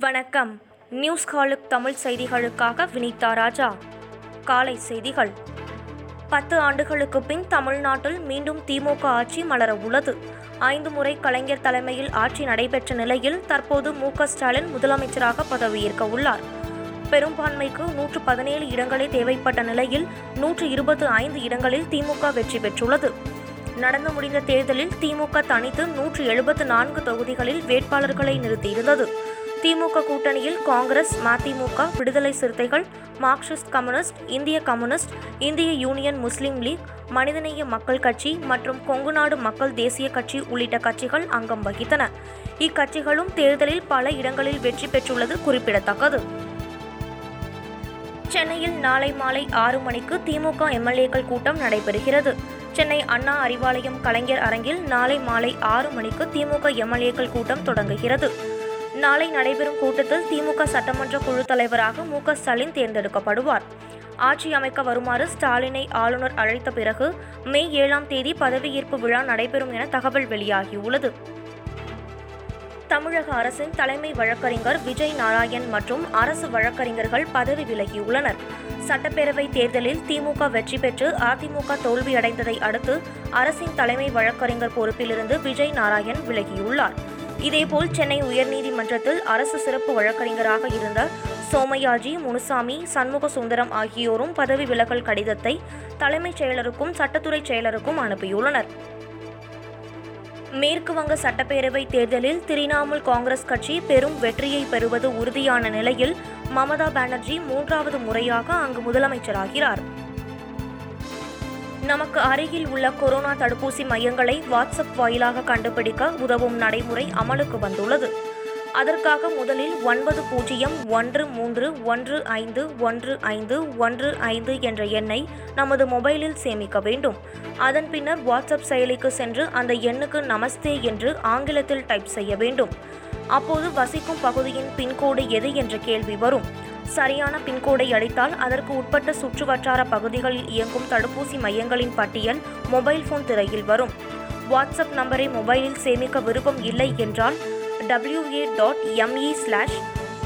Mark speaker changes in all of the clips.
Speaker 1: வணக்கம். நியூஸ் ஹாலுக் தமிழ் செய்திகளுக்காக வினிதா ராஜா. காலை செய்திகள். பத்து ஆண்டுகளுக்கு பின் தமிழ்நாட்டில் மீண்டும் திமுக ஆட்சி மலர உள்ளது. ஐந்து முறை கலைஞர் தலைமையில் ஆட்சி நடைபெற்ற நிலையில் தற்போது மு. க. ஸ்டாலின் முதலமைச்சராக பதவியேற்க உள்ளார். பெரும்பான்மைக்கு நூற்று பதினேழு இடங்களே தேவைப்பட்ட நிலையில் நூற்று இருபத்து ஐந்து இடங்களில் திமுக வெற்றி பெற்றுள்ளது. நடந்து முடிந்த தேர்தலில் திமுக தனித்து நூற்று எழுபத்து நான்கு தொகுதிகளில் வேட்பாளர்களை நிறுத்தியிருந்தது. திமுக கூட்டணியில் காங்கிரஸ் மதிமுக விடுதலை சிறுத்தைகள் மார்க்சிஸ்ட் கம்யூனிஸ்ட் இந்திய கம்யூனிஸ்ட் இந்திய union Muslim league Manithaneya Makkal Katchi மற்றும் கொங்குநாடு மக்கள் தேசிய கட்சி உள்ளிட்ட கட்சிகள் அங்கம் வகித்தன. இக்கட்சிகளும் தேர்தலில் பல இடங்களில் வெற்றி பெற்றுள்ளது குறிப்பிடத்தக்கது. சென்னையில் நாளை மாலை ஆறு மணிக்கு திமுக எம்எல்ஏக்கள் கூட்டம் நடைபெறுகிறது. சென்னை அண்ணா அறிவாலயம் கலைஞர் அரங்கில் நாளை மாலை ஆறு மணிக்கு திமுக எம்எல்ஏக்கள் கூட்டம் தொடங்குகிறது. நாளை நடைபெறும் கூட்டத்தில் திமுக சட்டமன்ற குழு தலைவராக மு க ஸ்டாலின் தேர்ந்தெடுக்கப்படுவார். ஆட்சி அமைக்க வருமாறு ஸ்டாலினை ஆளுநர் அழைத்த பிறகு மே ஏழாம் தேதி பதவியேற்பு விழா நடைபெறும் என தகவல் வெளியாகியுள்ளது. தமிழக அரசின் தலைமை வழக்கறிஞர் விஜய் நாராயண் மற்றும் அரசு வழக்கறிஞர்கள் பதவி விலகியுள்ளனர். சட்டப்பேரவை தேர்தலில் திமுக வெற்றி பெற்று அதிமுக தோல்வியடைந்ததை அடுத்து அரசின் தலைமை வழக்கறிஞர் பொறுப்பிலிருந்து விஜய் நாராயண் விலகியுள்ளார். இதேபோல் சென்னை உயர்நீதிமன்றத்தில் அரசு சிறப்பு வழக்கறிஞராக இருந்த சோமையாஜி முனுசாமி சண்முக சுந்தரம் ஆகியோரும் பதவி விலகல் கடிதத்தை தலைமைச் செயலருக்கும் சட்டத்துறை செயலருக்கும் அனுப்பியுள்ளனர். மேற்கு வங்க சட்டப்பேரவை தேர்தலில் திரிணாமுல் காங்கிரஸ் கட்சி பெரும் வெற்றியை பெறுவது உறுதியான நிலையில் மமதா பானர்ஜி மூன்றாவது முறையாக அங்கு முதலமைச்சராகிறார். நமக்கு அருகில் உள்ள கொரோனா தடுப்பூசி மையங்களை வாட்ஸ்அப் வாயிலாக கண்டுபிடிக்க உதவும் நடைமுறை அமலுக்கு வந்துள்ளது. அதற்காக முதலில் ஒன்பது பூஜ்ஜியம் ஒன்று மூன்று ஒன்று ஐந்து ஒன்று ஐந்து ஒன்று ஐந்து என்ற எண்ணை நமது மொபைலில் சேமிக்க வேண்டும். அதன் பின்னர் வாட்ஸ்அப் செயலிக்கு சென்று அந்த எண்ணுக்கு நமஸ்தே என்று ஆங்கிலத்தில் டைப் செய்ய வேண்டும். அப்போது வசிக்கும் பகுதியின் பின்கோடு எது என்ற கேள்வி வரும். சரியான பின்கோடை அளித்தால் அதற்கு உட்பட்ட சுற்றுவட்டார பகுதிகளில் இயங்கும் தடுப்பூசி மையங்களின் பட்டியல் மொபைல் போன் திரையில் வரும். வாட்ஸ்அப் நம்பரை மொபைலில் சேமிக்க விருப்பம் இல்லை என்றால் டபிள்யூஏ டாட் எம்இ ஸ்லாஷ்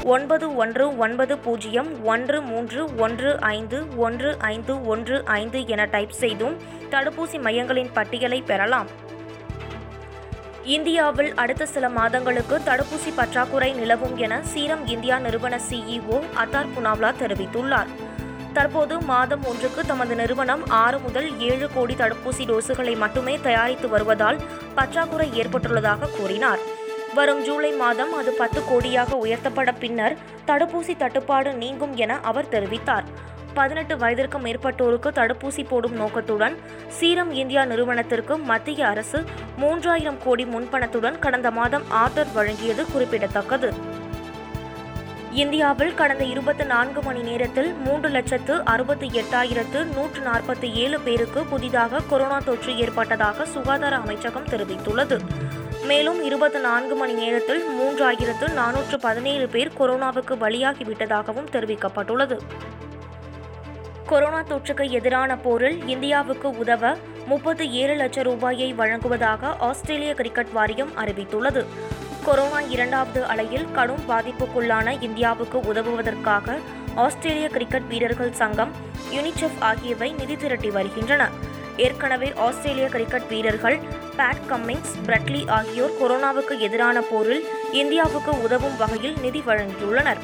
Speaker 1: ஒன்பது ஒன்று ஒன்பது பூஜ்ஜியம் ஒன்று மூன்று ஒன்று ஐந்து ஒன்று ஐந்து ஒன்று ஐந்து என டைப் செய்தும் தடுப்பூசி மையங்களின் பட்டியலை பெறலாம். இந்தியாவில் அடுத்த சில மாதங்களுக்கு தடுப்பூசி பற்றாக்குறை நிலவும் என சீரம் இந்தியா நிறுவன சிஇஓ அத்தார் புனாவ்லா தெரிவித்துள்ளார். தற்போது மாதம் ஒன்றுக்கு தமது நிறுவனம் ஆறு முதல் ஏழு கோடி தடுப்பூசி டோசுகளை மட்டுமே தயாரித்து வருவதால் பற்றாக்குறை ஏற்பட்டுள்ளதாக கூறினார். வரும் ஜூலை மாதம் அது பத்து கோடியாக உயர்த்தப்பட பின்னர் தடுப்பூசி தட்டுப்பாடு நீங்கும் என அவர் தெரிவித்தார். பதினெட்டு வயதிற்கு மேற்பட்டோருக்கு தடுப்பூசி போடும் நோக்கத்துடன் சீரம் இந்தியா நிறுவனத்திற்கு மத்திய அரசு மூன்றாயிரம் கோடி முன்பணத்துடன் கடந்த மாதம் ஆர்டர் வழங்கியது குறிப்பிடத்தக்கது. இந்தியாவில் கடந்த இருபத்தி நான்கு மணி நேரத்தில் மூன்று லட்சத்து அறுபத்தி எட்டாயிரத்து நூற்று நாற்பத்தி ஏழு பேருக்கு புதிதாக கொரோனா தொற்று ஏற்பட்டதாக சுகாதார அமைச்சகம் தெரிவித்துள்ளது. மேலும் இருபத்தி நான்கு மணி நேரத்தில் மூன்றாயிரத்து நானூற்று பதினேழு பேர் கொரோனாவுக்கு பலியாகிவிட்டதாகவும் தெரிவிக்கப்பட்டுள்ளது. கொரோனா தொற்றுக்கு எதிரான போரில் இந்தியாவுக்கு உதவ முப்பத்தி ஏழு லட்சம் ரூபாயை வழங்குவதாக ஆஸ்திரேலிய கிரிக்கெட் வாரியம் அறிவித்துள்ளது. கொரோனா இரண்டாவது அலையில் கடும் பாதிப்புக்குள்ளான இந்தியாவுக்கு உதவுவதற்காக ஆஸ்திரேலிய கிரிக்கெட் வீரர்கள் சங்கம் யுனிசெஃப் ஆகியவை நிதி திரட்டி வருகின்றன. ஏற்கனவே ஆஸ்திரேலிய கிரிக்கெட் வீரர்கள் பேட் கம்மிங்ஸ் பிரட்லி ஆகியோர் கொரோனாவுக்கு எதிரான போரில் இந்தியாவுக்கு உதவும் வகையில் நிதி வழங்கியுள்ளனர்.